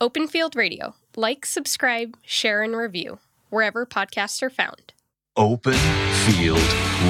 Open Field Radio. Like, subscribe, share, and review wherever podcasts are found. Open Field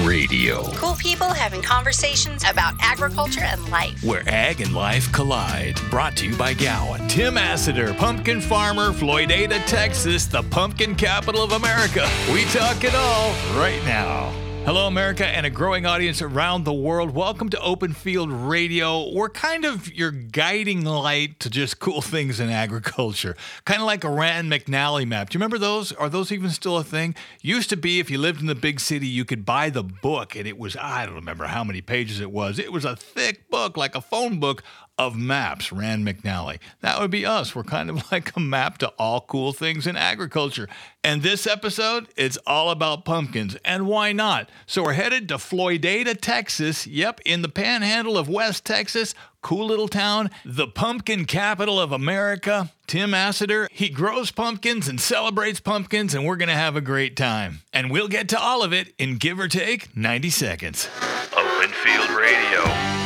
Radio, Cool people having conversations about agriculture and life. where ag and life collide. Brought to you by Gowan. Tim Assiter, pumpkin farmer, Floydada, Texas, the pumpkin capital of America. We talk it all right now. Hello, America, and a growing audience around the world. Welcome to Open Field Radio. We're kind of your guiding light to just cool things in agriculture. Kind of like a Rand McNally map. Do you remember those? Are those even still a thing? Used to be if you lived in the big city, you could buy the book, and it was, I don't remember how many pages it was. It was a thick book, like a phone book of maps, Rand McNally. That would be us. We're kind of like a map to all cool things in agriculture. And this episode, it's all about pumpkins. And why not? So we're headed to Floydada, Texas. Yep, in the panhandle of West Texas. Cool little town, the pumpkin capital of America. Tim Assiter, he grows pumpkins and celebrates pumpkins, and we're going to have a great time. And we'll get to all of it in give or take 90 seconds. Open Field Radio.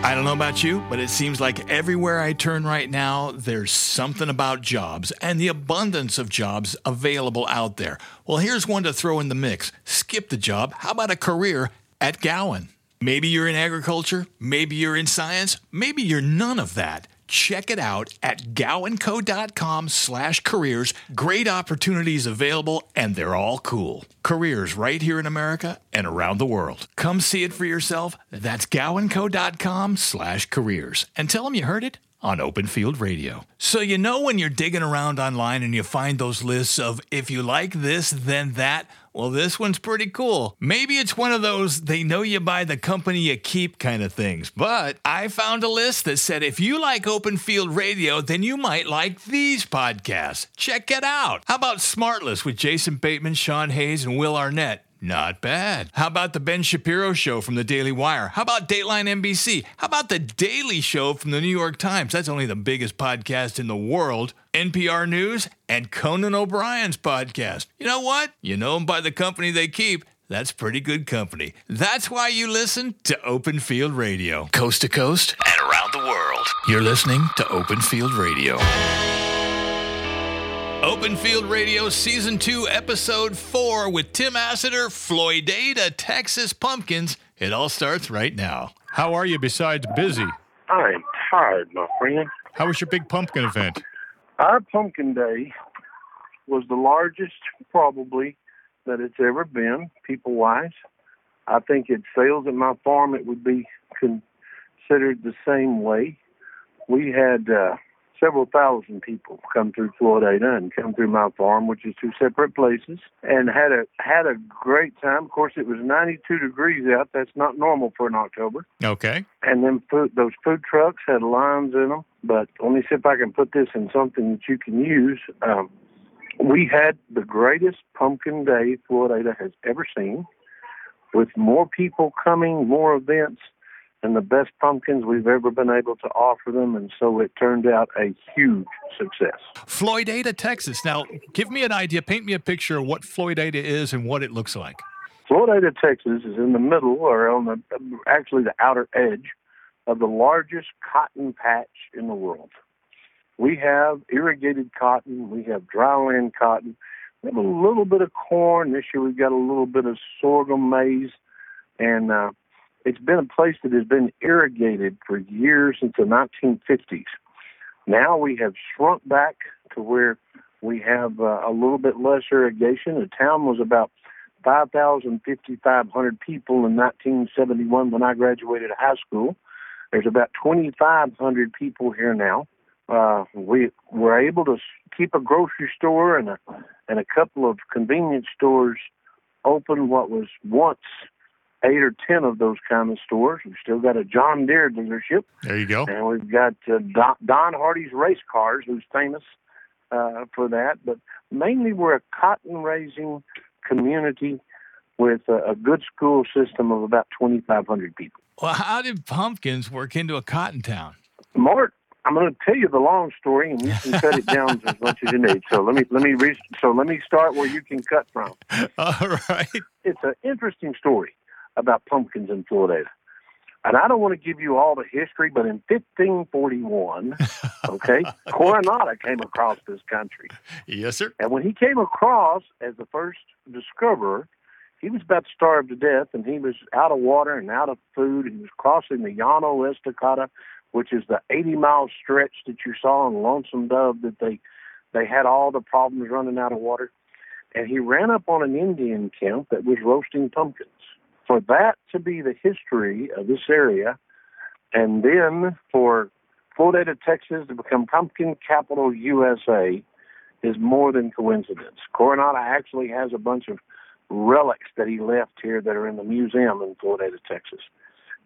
I don't know about you, but it seems like everywhere I turn right now, there's something about jobs and the abundance of jobs available out there. Well, here's one to throw in the mix. Skip the job. How about a career at Gowan? Maybe you're in agriculture, maybe you're in science, maybe you're none of that. Check it out at gowanco.com slash careers. Great opportunities available, and they're all cool. Careers right here in America and around the world. Come see it for yourself. That's gowanco.com slash careers. And tell them you heard it on Open Field Radio. So you know when you're digging around online and you find those lists of if you like this, then that. Well, this one's pretty cool. Maybe it's one of those they know you by the company you keep kind of things. But I found a list that said if you like open field radio, then you might like these podcasts. Check it out. How about Smartless with Jason Bateman, Sean Hayes, and Will Arnett? Not bad. How about the Ben Shapiro show from the Daily Wire? How about Dateline NBC? How about the Daily Show from the New York Times? That's only the biggest podcast in the world. NPR News and Conan O'Brien's podcast. You know what? You know them by the company they keep. That's pretty good company. That's why you listen to Open Field Radio. Coast to coast and around the world. You're listening to Open Field Radio. Open Field Radio Season 2, Episode 4 with Tim Assiter, Floydada, Texas Pumpkins. It all starts right now. How are you besides busy? I'm tired, my friend. How was your big pumpkin event? Our pumpkin day was the largest, probably, that it's ever been, people wise. I think at sales at my farm, it would be considered the same way. We had uh, several thousand people come through Floydada and come through my farm, which is two separate places, and had a had a great time. Of course, it was 92 degrees out. That's not normal for an October. Okay. And then food, those food trucks had lines in them. But let me see if I can put this in something that you can use. Um, we had the greatest pumpkin day Floydada has ever seen, with more people coming, more events, and the best pumpkins we've ever been able to offer them. And so it turned out a huge success. Floydada, Texas. Now, give me an idea. Paint me a picture of what Floydada is and what it looks like. Floydada, Texas is in the middle, or on the actually the outer edge of the largest cotton patch in the world. We have irrigated cotton, we have dryland cotton, we have a little bit of corn. This year we've got a little bit of sorghum maize, and uh, it's been a place that has been irrigated for years since the 1950s. Now we have shrunk back to where we have uh, a little bit less irrigation. The town was about 5,000, 5,500 people in 1971 when I graduated high school. There's about 2,500 people here now. Uh, we were able to keep a grocery store and a and a couple of convenience stores open. What was once eight or ten of those kind of stores. We've still got a John Deere dealership, There you go. and we've got uh, Don, Don Hardy's race cars, who's famous uh, for that. But mainly, we're a cotton raising community with a, a good school system of about 2,500 people. Well, how did pumpkins work into a cotton town? Mark, I'm going to tell you the long story, and you can cut it down as much as you need. So let me let me re- so let me start where you can cut from. All right. It's an interesting story about pumpkins in Floydada. And I don't want to give you all the history, but in 1541, okay, Coronado came across this country. Yes, sir. And when he came across as the first discoverer, he was about to starve to death and he was out of water and out of food. He was crossing the Llano Estacado, which is the 80 mile stretch that you saw in Lonesome Dove that they, they had all the problems running out of water. And he ran up on an Indian camp that was roasting pumpkins for that to be the history of this area, and then for Floydada, Texas to become pumpkin capital USA is more than coincidence. Coronado actually has a bunch of relics that he left here that are in the museum in Floydada, Texas.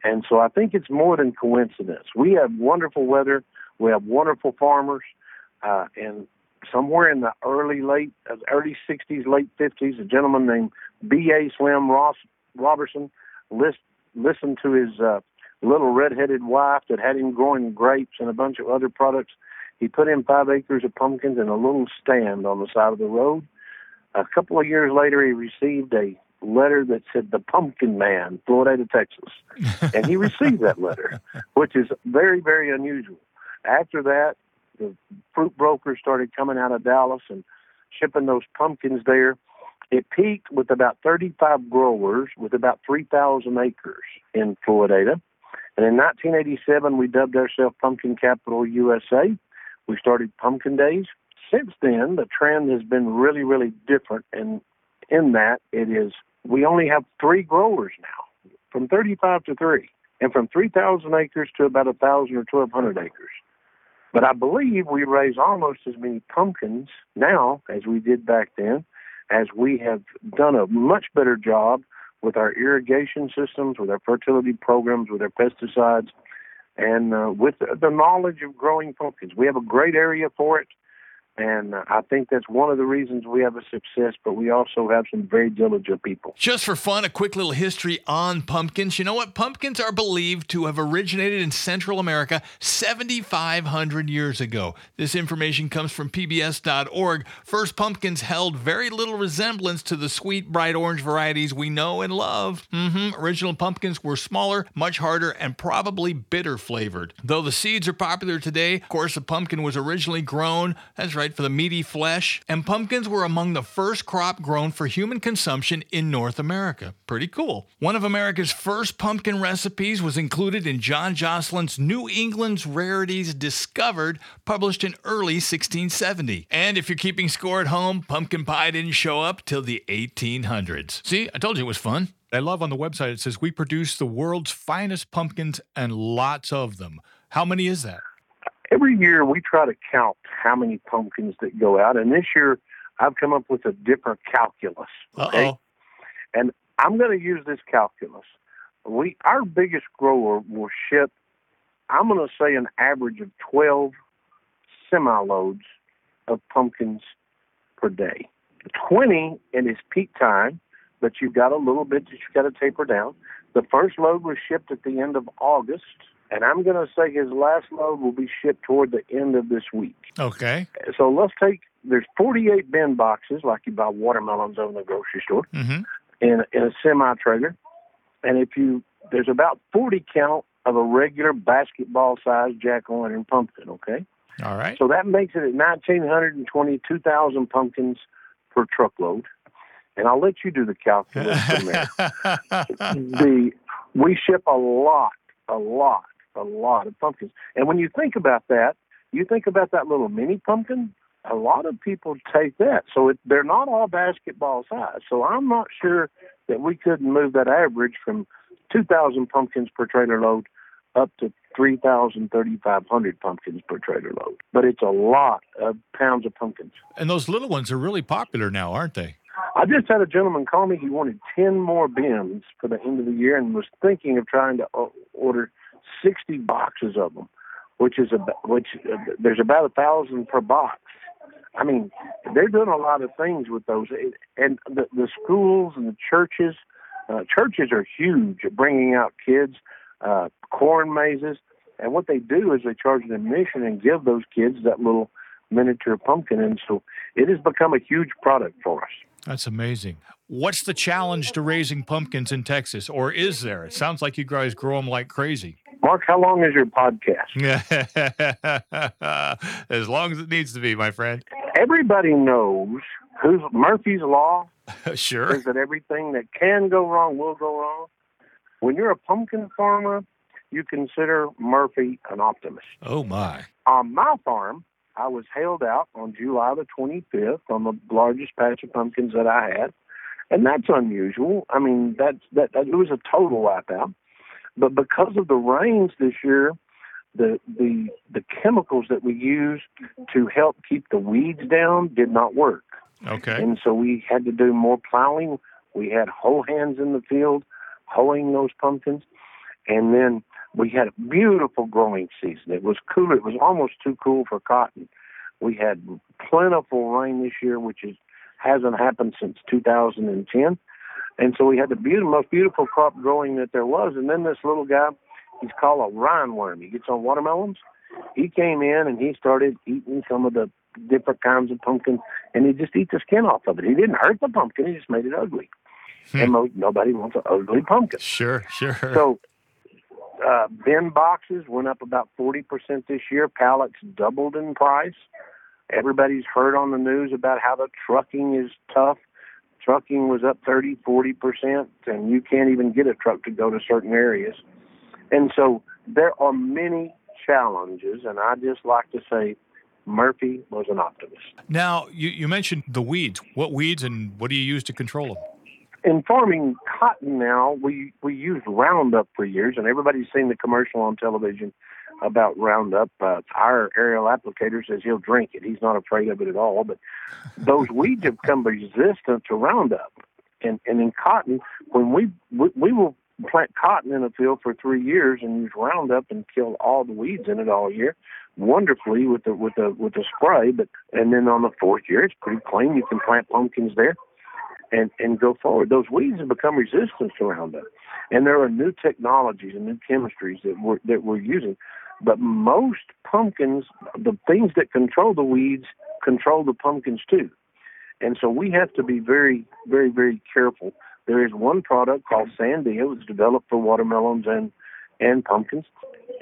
And so I think it's more than coincidence. We have wonderful weather. We have wonderful farmers. Uh, and somewhere in the early, late, uh, early 60s, late 50s, a gentleman named B.A. Slim Ross Robertson list, listened to his uh, little redheaded wife that had him growing grapes and a bunch of other products. He put in five acres of pumpkins and a little stand on the side of the road. A couple of years later, he received a letter that said "The Pumpkin Man, Floydada, Texas," and he received that letter, which is very, very unusual. After that, the fruit brokers started coming out of Dallas and shipping those pumpkins there. It peaked with about 35 growers with about 3,000 acres in Floydada. And in 1987, we dubbed ourselves Pumpkin Capital USA. We started Pumpkin Days. Since then, the trend has been really, really different. And in that, it is we only have three growers now, from 35 to three, and from 3,000 acres to about 1,000 or 1,200 acres. But I believe we raise almost as many pumpkins now as we did back then as we have done a much better job with our irrigation systems, with our fertility programs, with our pesticides, and uh, with the knowledge of growing pumpkins. We have a great area for it. And I think that's one of the reasons we have a success, but we also have some very diligent people. Just for fun, a quick little history on pumpkins. You know what? Pumpkins are believed to have originated in Central America 7,500 years ago. This information comes from PBS.org. First pumpkins held very little resemblance to the sweet, bright orange varieties we know and love. Mm-hmm. Original pumpkins were smaller, much harder, and probably bitter flavored. Though the seeds are popular today, of course, the pumpkin was originally grown. That's right right, for the meaty flesh. And pumpkins were among the first crop grown for human consumption in North America. Pretty cool. One of America's first pumpkin recipes was included in John Josselyn's New England's Rarities Discovered, published in early 1670. And if you're keeping score at home, pumpkin pie didn't show up till the 1800s. See, I told you it was fun. I love on the website it says we produce the world's finest pumpkins and lots of them. How many is that? Every year we try to count how many pumpkins that go out, and this year I've come up with a different calculus. Okay, Uh-oh. and I'm going to use this calculus. We our biggest grower will ship. I'm going to say an average of 12 semi loads of pumpkins per day. 20 in his peak time, but you've got a little bit that you've got to taper down. The first load was shipped at the end of August and I'm going to say his last load will be shipped toward the end of this week. Okay. So let's take there's 48 bin boxes like you buy watermelons over the grocery store Mm-hmm. in in a semi trailer, and if you there's about 40 count of a regular basketball sized jack o' lantern pumpkin. Okay, All right. so that makes it at 1,920 2,000 pumpkins per truckload. And I'll let you do the calculation there. the we ship a lot, a lot, a lot of pumpkins. And when you think about that, you think about that little mini pumpkin. A lot of people take that, so it, they're not all basketball size. So I'm not sure that we couldn't move that average from 2,000 pumpkins per trailer load up to 3,000, 3,500 pumpkins per trailer load. But it's a lot of pounds of pumpkins. and those little ones are really popular now, aren't they? I just had a gentleman call me. He wanted 10 more bins for the end of the year and was thinking of trying to order 60 boxes of them, which is about, which uh, there's about a thousand per box. I mean, they're doing a lot of things with those, and the, the schools and the churches. Uh, churches are huge at bringing out kids, uh, corn mazes, and what they do is they charge an admission and give those kids that little miniature pumpkin, and so it has become a huge product for us. That's amazing. What's the challenge to raising pumpkins in Texas, or is there? It sounds like you guys grow them like crazy. Mark, how long is your podcast? as long as it needs to be, my friend. Everybody knows who's Murphy's Law sure. is that everything that can go wrong will go wrong. When you're a pumpkin farmer, you consider Murphy an optimist. Oh, my. On my farm, I was hailed out on July the 25th on the largest patch of pumpkins that I had. And that's unusual. I mean, that's, that, that it was a total wipeout. But because of the rains this year, the the the chemicals that we used to help keep the weeds down did not work. Okay. And so we had to do more plowing. We had hoe hands in the field hoeing those pumpkins. And then we had a beautiful growing season. It was cool. It was almost too cool for cotton. We had plentiful rain this year, which is hasn't happened since 2010. And so we had the beautiful, most beautiful crop growing that there was. And then this little guy, he's called a rindworm. He gets on watermelons. He came in and he started eating some of the different kinds of pumpkin, and he just eat the skin off of it. He didn't hurt the pumpkin; he just made it ugly. and mo- nobody wants an ugly pumpkin. Sure, sure. So, uh, bin boxes went up about 40% this year. Pallets doubled in price. Everybody's heard on the news about how the trucking is tough. Trucking was up 30, 40%, and you can't even get a truck to go to certain areas. And so there are many challenges, and I just like to say Murphy was an optimist. now, you, you mentioned the weeds. What weeds and what do you use to control them? in farming cotton now, we we used Roundup for years, and everybody's seen the commercial on television about Roundup. Uh, our aerial applicator says he'll drink it. He's not afraid of it at all. But those weeds have become resistant to Roundup, and and in cotton, when we we, we will plant cotton in a field for three years and use Roundup and kill all the weeds in it all year. Wonderfully with the with the with the spray, but and then on the fourth year it's pretty clean. You can plant pumpkins there and, and go forward. Those weeds have become resistant to Roundup. And there are new technologies and new chemistries that we're, that we're using. But most pumpkins, the things that control the weeds, control the pumpkins too. And so we have to be very, very, very careful. There is one product called Sandia that's developed for watermelons and, and pumpkins.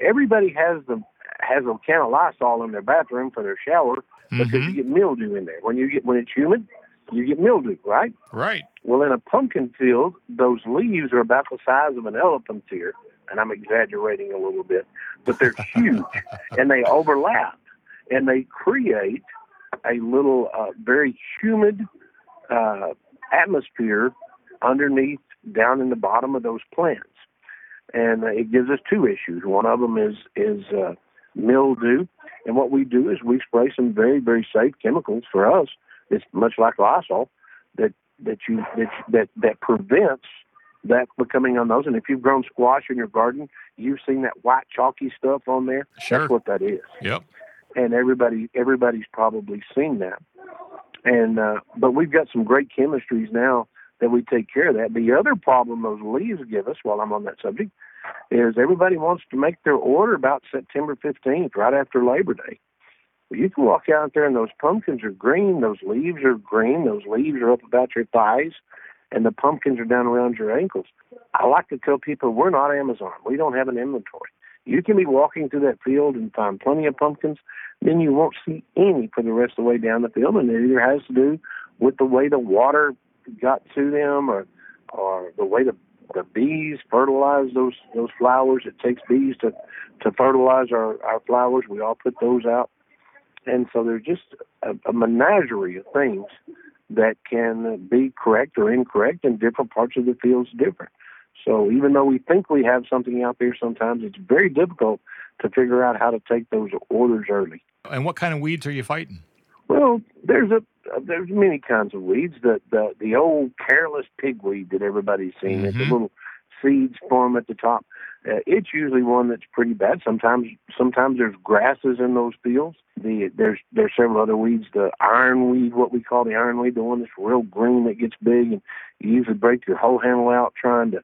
Everybody has the has a can of Lysol in their bathroom for their shower because Mhm. you get mildew in there. When you get when it's humid, you get mildew, right? Right. Well, in a pumpkin field, those leaves are about the size of an elephant's ear, and I'm exaggerating a little bit, but they're huge and they overlap and they create a little uh, very humid uh, atmosphere underneath down in the bottom of those plants. And uh, it gives us two issues. One of them is is uh, mildew, and what we do is we spray some very very safe chemicals for us. It's much like Lysol that that you that that that prevents that becoming on those. And if you've grown squash in your garden, you've seen that white chalky stuff on there. Sure. That's what that is. Yep. And everybody everybody's probably seen that. And uh, but we've got some great chemistries now that we take care of that. The other problem those leaves give us, while I'm on that subject, is everybody wants to make their order about September 15th, right after Labor Day. Well, you can walk out there and those pumpkins are green, those leaves are green, those leaves are up about your thighs, and the pumpkins are down around your ankles. I like to tell people we're not Amazon. We don't have an inventory. You can be walking through that field and find plenty of pumpkins, then you won't see any for the rest of the way down the field, and it either has to do with the way the water got to them or or the way the the bees fertilize those those flowers. It takes bees to to fertilize our our flowers. We all put those out, and so there's just a, a menagerie of things that can be correct or incorrect, and different parts of the field's different. So even though we think we have something out there, sometimes it's very difficult to figure out how to take those orders early. And what kind of weeds are you fighting? Well, there's a there's many kinds of weeds. The the the old careless pigweed that everybody's seen. It's Mhm. the little seeds form at the top. Uh, it's usually one that's pretty bad. Sometimes sometimes there's grasses in those fields. The there's there's several other weeds. The ironweed, what we call the ironweed, the one that's real green that gets big, and you usually break your hoe handle out trying to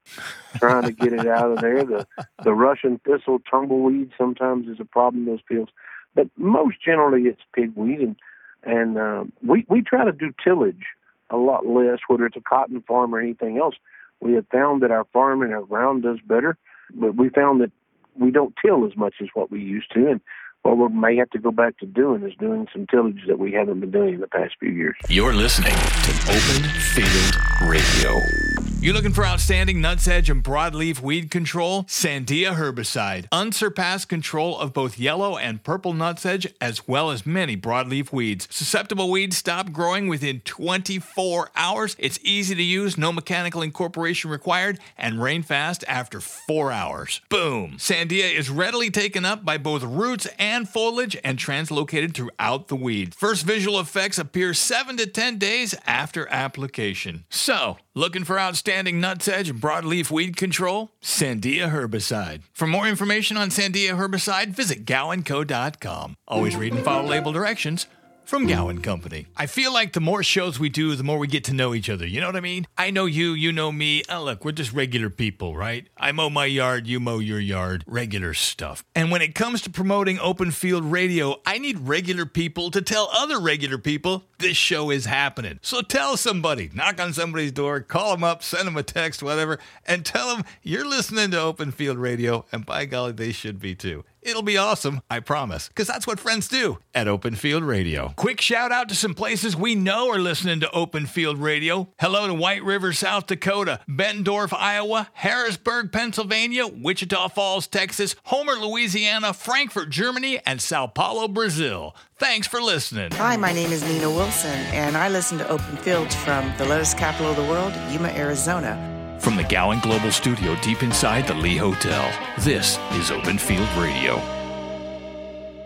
trying to get it out of there. The the Russian thistle, tumbleweed, sometimes is a problem in those fields. But most generally, it's pigweed, and and uh, we we try to do tillage a lot less, whether it's a cotton farm or anything else. We have found that our farm and our ground does better, but we found that we don't till as much as what we used to, and what we may have to go back to doing is doing some tillage that we haven't been doing in the past few years. You're listening to Open Field Radio. You looking for outstanding nutsedge and broadleaf weed control? Sandia herbicide. Unsurpassed control of both yellow and purple nutsedge as well as many broadleaf weeds. Susceptible weeds stop growing within 24 hours. It's easy to use, no mechanical incorporation required, and rain fast after 4 hours. Boom. Sandia is readily taken up by both roots and foliage and translocated throughout the weed. First visual effects appear 7 to 10 days after application. So, looking for outstanding nutsedge and broadleaf weed control? Sandia herbicide. For more information on Sandia herbicide, visit gowanco.com. Always read and follow label directions from Gowan Company. I feel like the more shows we do, the more we get to know each other. You know what I mean? I know you, you know me. Oh, look, we're just regular people, right? I mow my yard, you mow your yard. Regular stuff. And when it comes to promoting open field radio, I need regular people to tell other regular people this show is happening. So tell somebody, knock on somebody's door, call them up, send them a text, whatever, and tell them you're listening to open field radio, and by golly, they should be too. It'll be awesome, I promise, because that's what friends do at Open Field Radio. Quick shout out to some places we know are listening to Open Field Radio. Hello to White River, South Dakota, Bettendorf, Iowa, Harrisburg, Pennsylvania, Wichita Falls, Texas, Homer, Louisiana, Frankfurt, Germany, and Sao Paulo, Brazil. Thanks for listening. Hi, my name is Nina Wilson, and I listen to Open Fields from the lettuce capital of the world, Yuma, Arizona. From the Gowan Global Studio deep inside the Lee Hotel, this is Open Field Radio.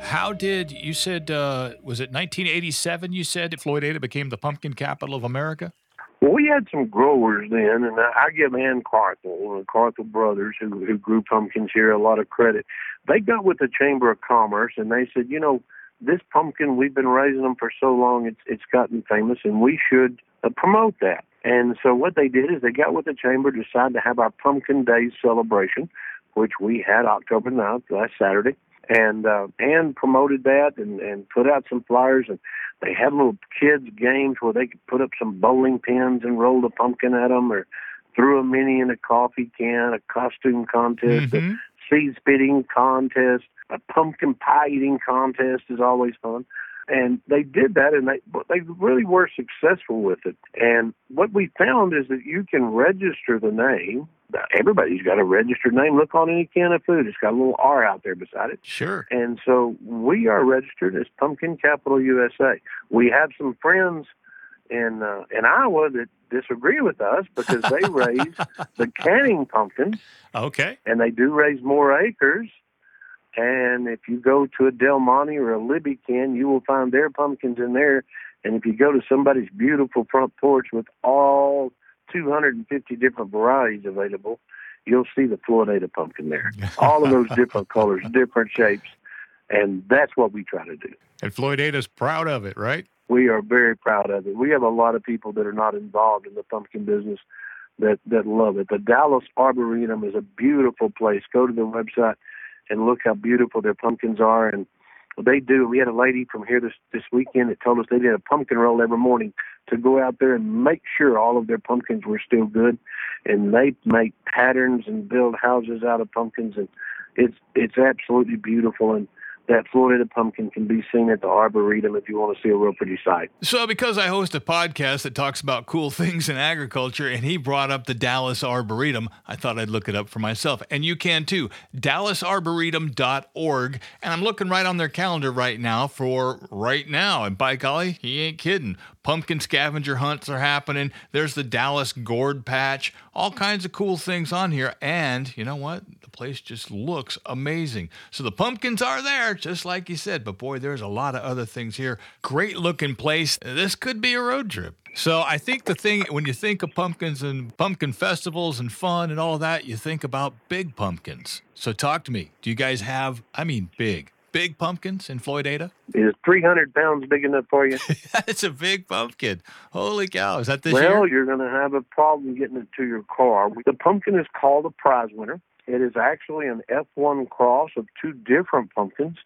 How did you said uh, was it 1987? You said that Floydada became the pumpkin capital of America. Well, we had some growers then, and I I give Ann Carthel, the Carthel brothers, who who grew pumpkins here, a lot of credit. They got with the Chamber of Commerce, and they said, you know, this pumpkin we've been raising them for so long, it's it's gotten famous, and we should uh, promote that. And so what they did is they got with the chamber, decided to have our Pumpkin Day celebration, which we had October 9th, last Saturday. And uh, Ann promoted that and, and put out some flyers. And they had little kids' games where they could put up some bowling pins and roll the pumpkin at them or threw a mini in a coffee can, a costume contest, Mhm. a seed spitting contest, a pumpkin pie eating contest is always fun and they did that and they but they really were successful with it and what we found is that you can register the name everybody's got a registered name look on any can of food it's got a little r out there beside it Sure. and so we are registered as pumpkin capital usa we have some friends in uh, in iowa that disagree with us because they raise the canning pumpkin Okay. and they do raise more acres. And if you go to a Del Monte or a Libby can, you will find their pumpkins in there. And if you go to somebody's beautiful front porch with all 250 different varieties available, you'll see the Floydada pumpkin there. All of those different colors, different shapes. And that's what we try to do. And Floydada's proud of it, right? We are very proud of it. We have a lot of people that are not involved in the pumpkin business that, that love it. The Dallas Arboretum is a beautiful place. Go to their website and look how beautiful their pumpkins are. And they do. We had a lady from here this, this weekend that told us they did a pumpkin roll every morning to go out there and make sure all of their pumpkins were still good. And they make patterns and build houses out of pumpkins. And it's, it's absolutely beautiful. And that Floydada pumpkin can be seen at the Arboretum if you want to see a real pretty sight. So, because I host a podcast that talks about cool things in agriculture, and he brought up the Dallas Arboretum, I thought I'd look it up for myself. And you can too. DallasArboretum.org. And I'm looking right on their calendar right now for right now. And by golly, he ain't kidding. Pumpkin scavenger hunts are happening. There's the Dallas Gourd Patch. All kinds of cool things on here. And you know what? The place just looks amazing. So the pumpkins are there, just like you said. But boy, there's a lot of other things here. Great looking place. This could be a road trip. So I think the thing when you think of pumpkins and pumpkin festivals and fun and all that, you think about big pumpkins. So talk to me. Do you guys have? I mean, big, big pumpkins in Floydada? Is 300 pounds big enough for you? That's a big pumpkin. Holy cow! Is that this well, year? you're going to have a problem getting it to your car. The pumpkin is called a prize winner. It is actually an F1 cross of two different pumpkins,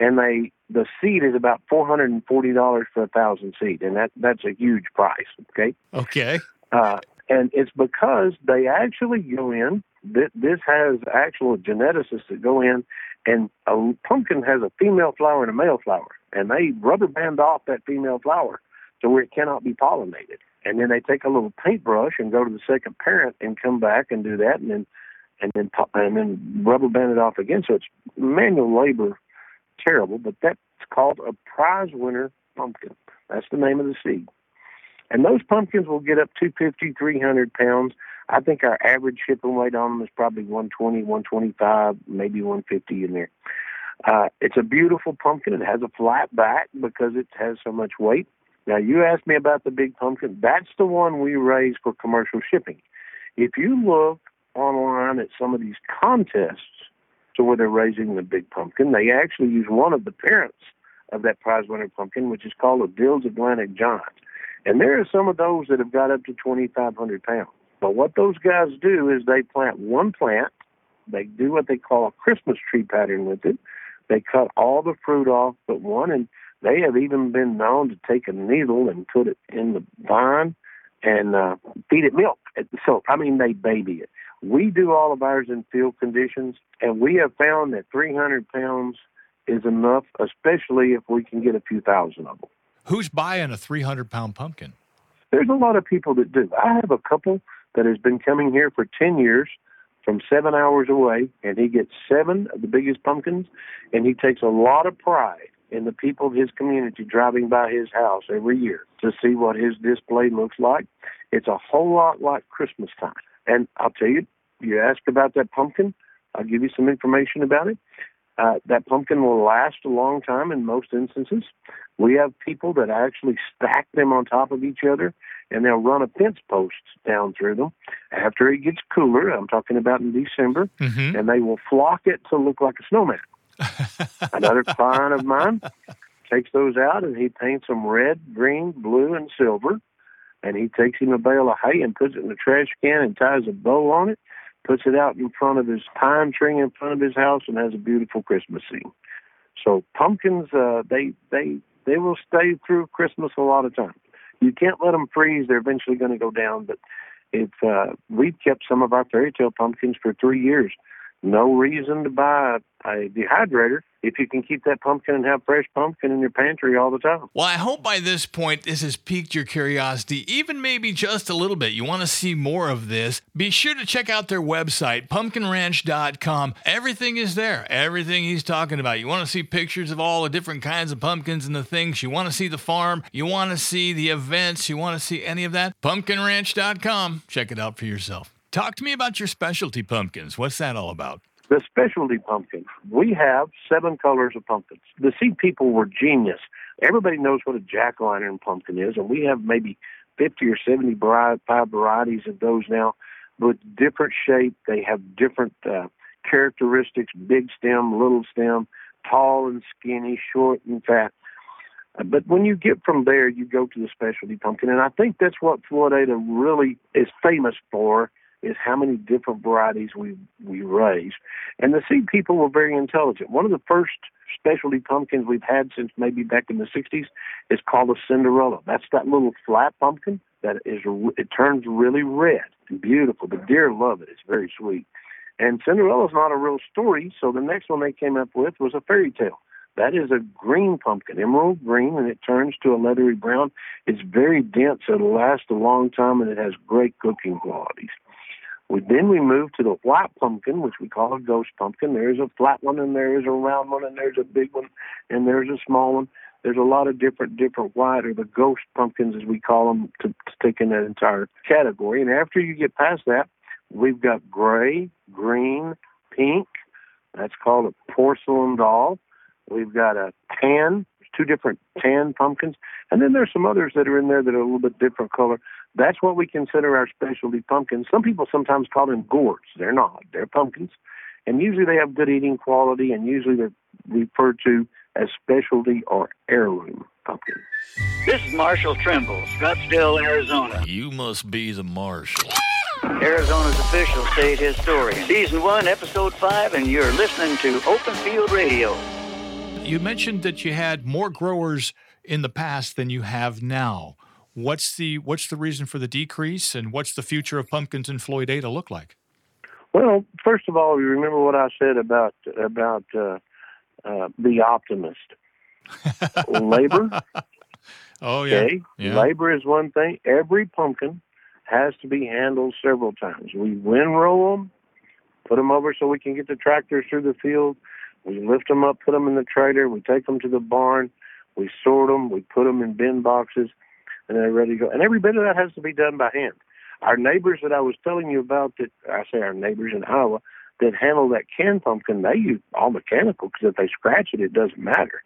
and they the seed is about four hundred and forty dollars for a thousand seed, and that that's a huge price. Okay. Okay. Uh, and it's because they actually go in. This has actual geneticists that go in, and a pumpkin has a female flower and a male flower, and they rubber band off that female flower to where it cannot be pollinated. And then they take a little paintbrush and go to the second parent and come back and do that, and then and then and then rubber band it off again. So it's manual labor, terrible, but that's called a prize winner pumpkin. That's the name of the seed. And those pumpkins will get up 250, 300 pounds. I think our average shipping weight on them is probably 120, 125, maybe 150 in there. Uh, it's a beautiful pumpkin. It has a flat back because it has so much weight. Now, you asked me about the big pumpkin. That's the one we raise for commercial shipping. If you look online at some of these contests to where they're raising the big pumpkin, they actually use one of the parents of that prize winner pumpkin, which is called a Dill's Atlantic Giant. And there are some of those that have got up to 2,500 pounds. But what those guys do is they plant one plant, they do what they call a Christmas tree pattern with it. They cut all the fruit off but one, and they have even been known to take a needle and put it in the vine and uh, feed it milk. So, I mean, they baby it. We do all of ours in field conditions, and we have found that 300 pounds is enough, especially if we can get a few thousand of them. Who's buying a 300 pound pumpkin? There's a lot of people that do. I have a couple that has been coming here for 10 years from seven hours away, and he gets seven of the biggest pumpkins, and he takes a lot of pride in the people of his community driving by his house every year to see what his display looks like. It's a whole lot like Christmas time. And I'll tell you, you ask about that pumpkin, I'll give you some information about it. Uh, that pumpkin will last a long time in most instances. We have people that actually stack them on top of each other and they'll run a fence post down through them after it gets cooler. I'm talking about in December, mm-hmm. and they will flock it to look like a snowman. Another client of mine takes those out and he paints them red, green, blue, and silver. And he takes him a bale of hay and puts it in a trash can and ties a bow on it, puts it out in front of his pine tree in front of his house, and has a beautiful Christmas scene. So pumpkins, uh, they they they will stay through Christmas a lot of times you can't let them freeze. They're eventually going to go down. But if uh, we've kept some of our fairy tale pumpkins for three years, no reason to buy a dehydrator if you can keep that pumpkin and have fresh pumpkin in your pantry all the time. Well, I hope by this point this has piqued your curiosity, even maybe just a little bit. You want to see more of this? Be sure to check out their website, pumpkinranch.com. Everything is there, everything he's talking about. You want to see pictures of all the different kinds of pumpkins and the things. You want to see the farm, you want to see the events, you want to see any of that? Pumpkinranch.com. Check it out for yourself. Talk to me about your specialty pumpkins. What's that all about? The specialty pumpkins. We have seven colors of pumpkins. The seed people were genius. Everybody knows what a jack o' lantern pumpkin is, and we have maybe 50 or 75 varieties of those now with different shape. They have different uh, characteristics big stem, little stem, tall and skinny, short and fat. Uh, but when you get from there, you go to the specialty pumpkin, and I think that's what Floydada really is famous for is how many different varieties we we raise. And the seed people were very intelligent. One of the first specialty pumpkins we've had since maybe back in the 60s is called a Cinderella. That's that little flat pumpkin that is it turns really red and beautiful. The deer love it. It's very sweet. And Cinderella's not a real story, so the next one they came up with was a fairy tale. That is a green pumpkin, emerald green, and it turns to a leathery brown. It's very dense, it'll last a long time, and it has great cooking qualities. We, then we move to the white pumpkin, which we call a ghost pumpkin. There's a flat one, and there's a round one, and there's a big one, and there's a small one. There's a lot of different different white or the ghost pumpkins, as we call them, to, to take in that entire category. And after you get past that, we've got gray, green, pink. That's called a porcelain doll. We've got a tan, two different tan pumpkins, and then there's some others that are in there that are a little bit different color. That's what we consider our specialty pumpkins. Some people sometimes call them gourds. They're not. They're pumpkins. And usually they have good eating quality, and usually they're referred to as specialty or heirloom pumpkins. This is Marshall Trimble, Scottsdale, Arizona. You must be the Marshall. Arizona's official state historian. Season 1, Episode 5, and you're listening to Open Field Radio. you mentioned that you had more growers in the past than you have now. What's the what's the reason for the decrease, and what's the future of pumpkins in Floydada look like? Well, first of all, you remember what I said about about uh, uh, the optimist. Labor. Oh yeah. Okay, yeah. labor is one thing. Every pumpkin has to be handled several times. We windrow them, put them over so we can get the tractors through the field. We lift them up, put them in the trailer. We take them to the barn. We sort them. We put them in bin boxes, and they're ready to go. And every bit of that has to be done by hand. Our neighbors that I was telling you about, that I say our neighbors in Iowa, that handle that canned pumpkin, they use all mechanical because if they scratch it, it doesn't matter.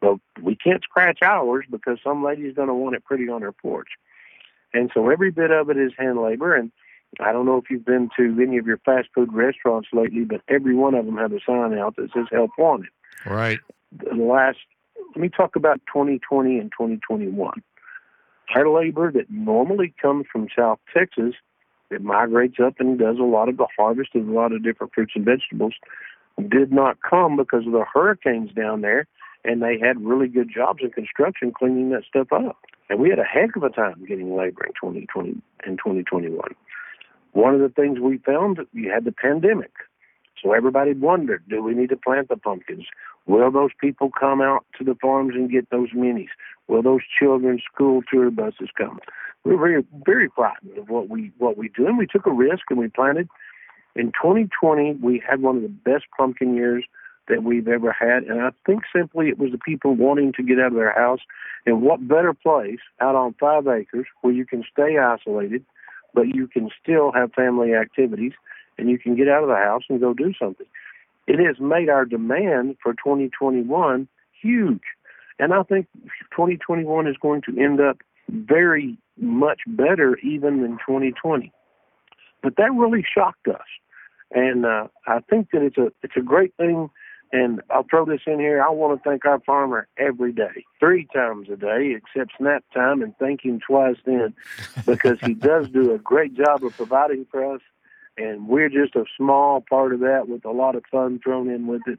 But we can't scratch ours because some lady's going to want it pretty on her porch. And so every bit of it is hand labor. And I don't know if you've been to any of your fast food restaurants lately, but every one of them have a sign out that says help wanted. Right. The last, let me talk about 2020 and 2021. Our labor that normally comes from South Texas, that migrates up and does a lot of the harvest of a lot of different fruits and vegetables, did not come because of the hurricanes down there and they had really good jobs in construction cleaning that stuff up. And we had a heck of a time getting labor in 2020 and 2021. One of the things we found, you had the pandemic. So everybody wondered, do we need to plant the pumpkins? Will those people come out to the farms and get those minis? Will those children's school tour buses come? We were very, very frightened of what we what we do, and we took a risk and we planted. In 2020, we had one of the best pumpkin years that we've ever had. And I think simply it was the people wanting to get out of their house. And what better place out on five acres where you can stay isolated, but you can still have family activities and you can get out of the house and go do something. It has made our demand for 2021 huge. And I think 2021 is going to end up very much better even than 2020. But that really shocked us. And uh, I think that it's a it's a great thing and I'll throw this in here. I want to thank our farmer every day, three times a day, except snap time, and thank him twice then, because he does do a great job of providing for us. And we're just a small part of that with a lot of fun thrown in with it.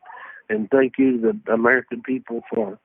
And thank you to the American people for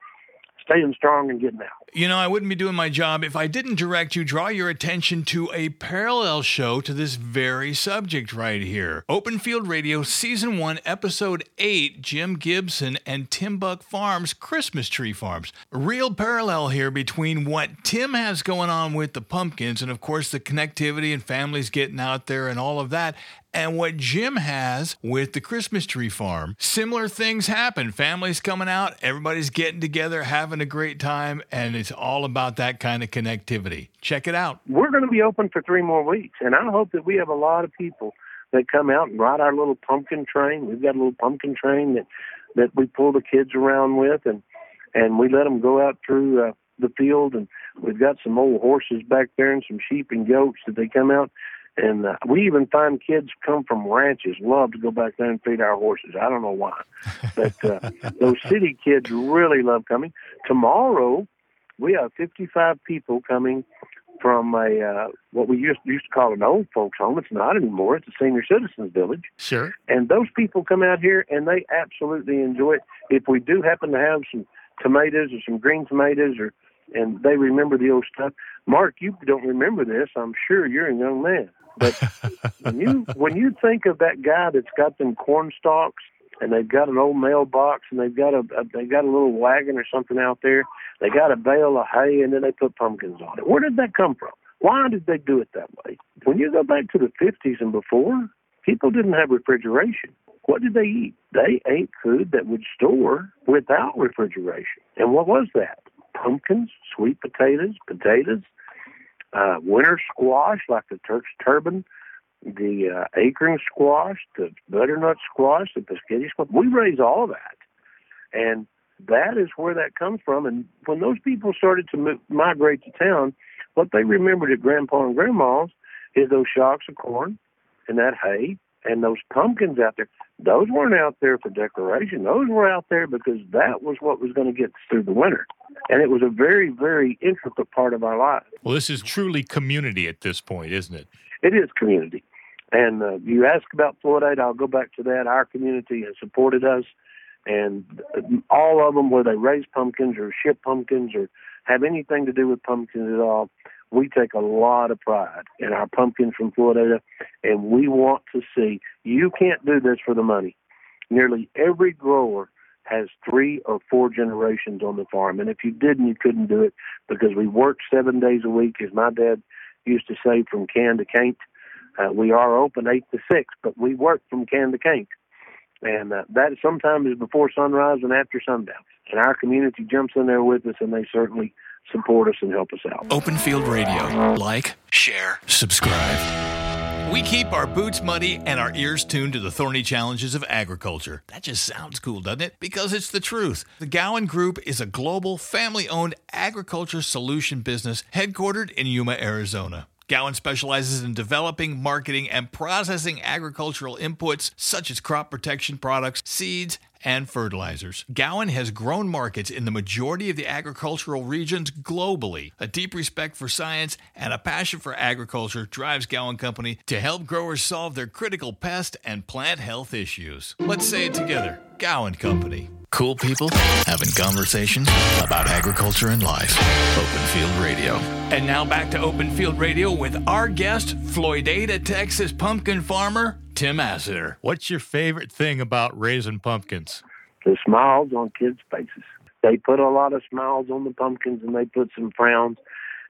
staying strong and getting out. You know, I wouldn't be doing my job if I didn't direct you, draw your attention to a parallel show to this very subject right here. Open Field Radio, Season 1, Episode 8 Jim Gibson and Tim Buck Farms Christmas Tree Farms. Real parallel here between what Tim has going on with the pumpkins and, of course, the connectivity and families getting out there and all of that, and what Jim has with the Christmas tree farm. Similar things happen. Families coming out, everybody's getting together, having a great time, and it's all about that kind of connectivity. Check it out. We're going to be open for three more weeks, and I hope that we have a lot of people that come out and ride our little pumpkin train. We've got a little pumpkin train that that we pull the kids around with, and and we let them go out through uh, the field, and we've got some old horses back there and some sheep and goats that they come out and uh, we even find kids come from ranches love to go back there and feed our horses. I don't know why, but uh, those city kids really love coming. Tomorrow, we have 55 people coming from a uh, what we used used to call an old folks home. It's not anymore. It's a senior citizens village. Sure. And those people come out here and they absolutely enjoy it. If we do happen to have some tomatoes or some green tomatoes or and they remember the old stuff. Mark, you don't remember this. I'm sure you're a young man. But when you when you think of that guy that's got them corn stalks and they've got an old mailbox and they've got a, a they got a little wagon or something out there, they got a bale of hay and then they put pumpkins on it. Where did that come from? Why did they do it that way? When you go back to the 50s and before, people didn't have refrigeration. What did they eat? They ate food that would store without refrigeration. And what was that? Pumpkins, sweet potatoes, potatoes, uh, winter squash like the Turk's turban, the uh, acorn squash, the butternut squash, the biscuity squash. We raise all of that, and that is where that comes from. And when those people started to move, migrate to town, what they remembered at Grandpa and Grandma's is those shocks of corn and that hay and those pumpkins out there. Those weren't out there for decoration. Those were out there because that was what was going to get us through the winter. And it was a very, very intricate part of our life. Well, this is truly community at this point, isn't it? It is community. And uh, you ask about Floydada, I'll go back to that. Our community has supported us and all of them, where they raise pumpkins or ship pumpkins or have anything to do with pumpkins at all, we take a lot of pride in our pumpkins from Floydada, and we want to see you can't do this for the money. Nearly every grower has three or four generations on the farm, and if you didn't, you couldn't do it because we work seven days a week, as my dad used to say, from can to can't. Uh, we are open eight to six, but we work from can to can't, and uh, that sometimes is before sunrise and after sundown. And our community jumps in there with us, and they certainly support us and help us out. Open Field Radio. Like, share, subscribe. We keep our boots muddy and our ears tuned to the thorny challenges of agriculture. That just sounds cool, doesn't it? Because it's the truth. The Gowan Group is a global, family owned agriculture solution business headquartered in Yuma, Arizona. Gowan specializes in developing, marketing, and processing agricultural inputs such as crop protection products, seeds, and fertilizers. Gowan has grown markets in the majority of the agricultural regions globally. A deep respect for science and a passion for agriculture drives Gowan Company to help growers solve their critical pest and plant health issues. Let's say it together Gowan Company. Cool people having conversations about agriculture and life. Open Field Radio. And now back to Open Field Radio with our guest, Floydada, Texas pumpkin farmer, Tim Asseter. What's your favorite thing about raising pumpkins? The smiles on kids' faces. They put a lot of smiles on the pumpkins and they put some frowns.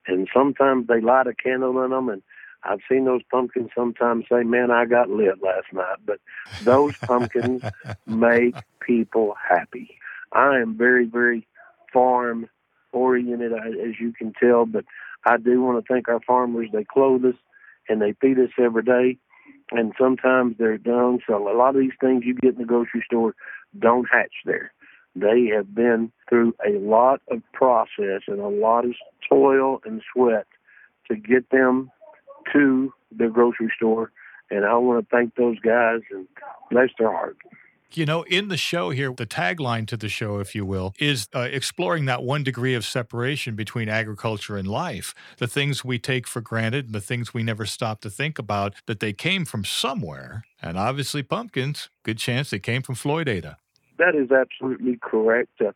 And sometimes they light a candle in them. And I've seen those pumpkins sometimes say, Man, I got lit last night. But those pumpkins make people happy. I am very, very farm oriented, as you can tell. But I do want to thank our farmers. They clothe us and they feed us every day and sometimes they're done. So a lot of these things you get in the grocery store don't hatch there. They have been through a lot of process and a lot of toil and sweat to get them to the grocery store. And I want to thank those guys and bless their heart. You know, in the show here, the tagline to the show, if you will, is uh, exploring that one degree of separation between agriculture and life. The things we take for granted and the things we never stop to think about that they came from somewhere. And obviously, pumpkins, good chance they came from Floydada. That is absolutely correct. Uh,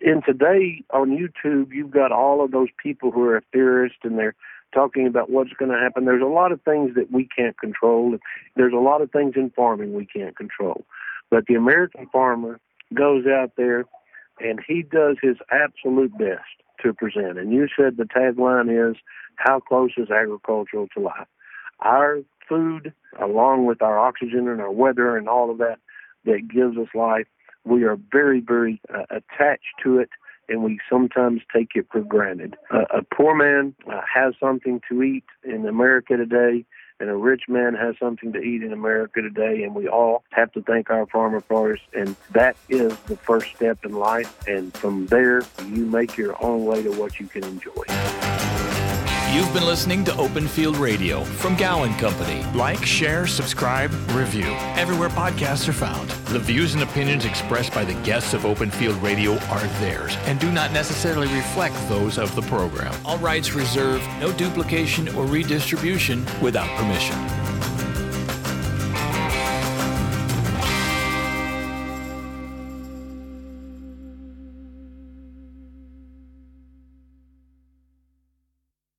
in today on YouTube, you've got all of those people who are theorists and they're talking about what's going to happen. There's a lot of things that we can't control. There's a lot of things in farming we can't control. But the American farmer goes out there and he does his absolute best to present. And you said the tagline is, How close is agricultural to life? Our food, along with our oxygen and our weather and all of that that gives us life, we are very, very uh, attached to it and we sometimes take it for granted. Uh, a poor man uh, has something to eat in America today and a rich man has something to eat in America today, and we all have to thank our farmer farmers, and that is the first step in life. And from there, you make your own way to what you can enjoy. You've been listening to Open Field Radio from Gowan Company. Like, share, subscribe, review everywhere podcasts are found. The views and opinions expressed by the guests of Open Field Radio are theirs and do not necessarily reflect those of the program. All rights reserved, no duplication or redistribution without permission.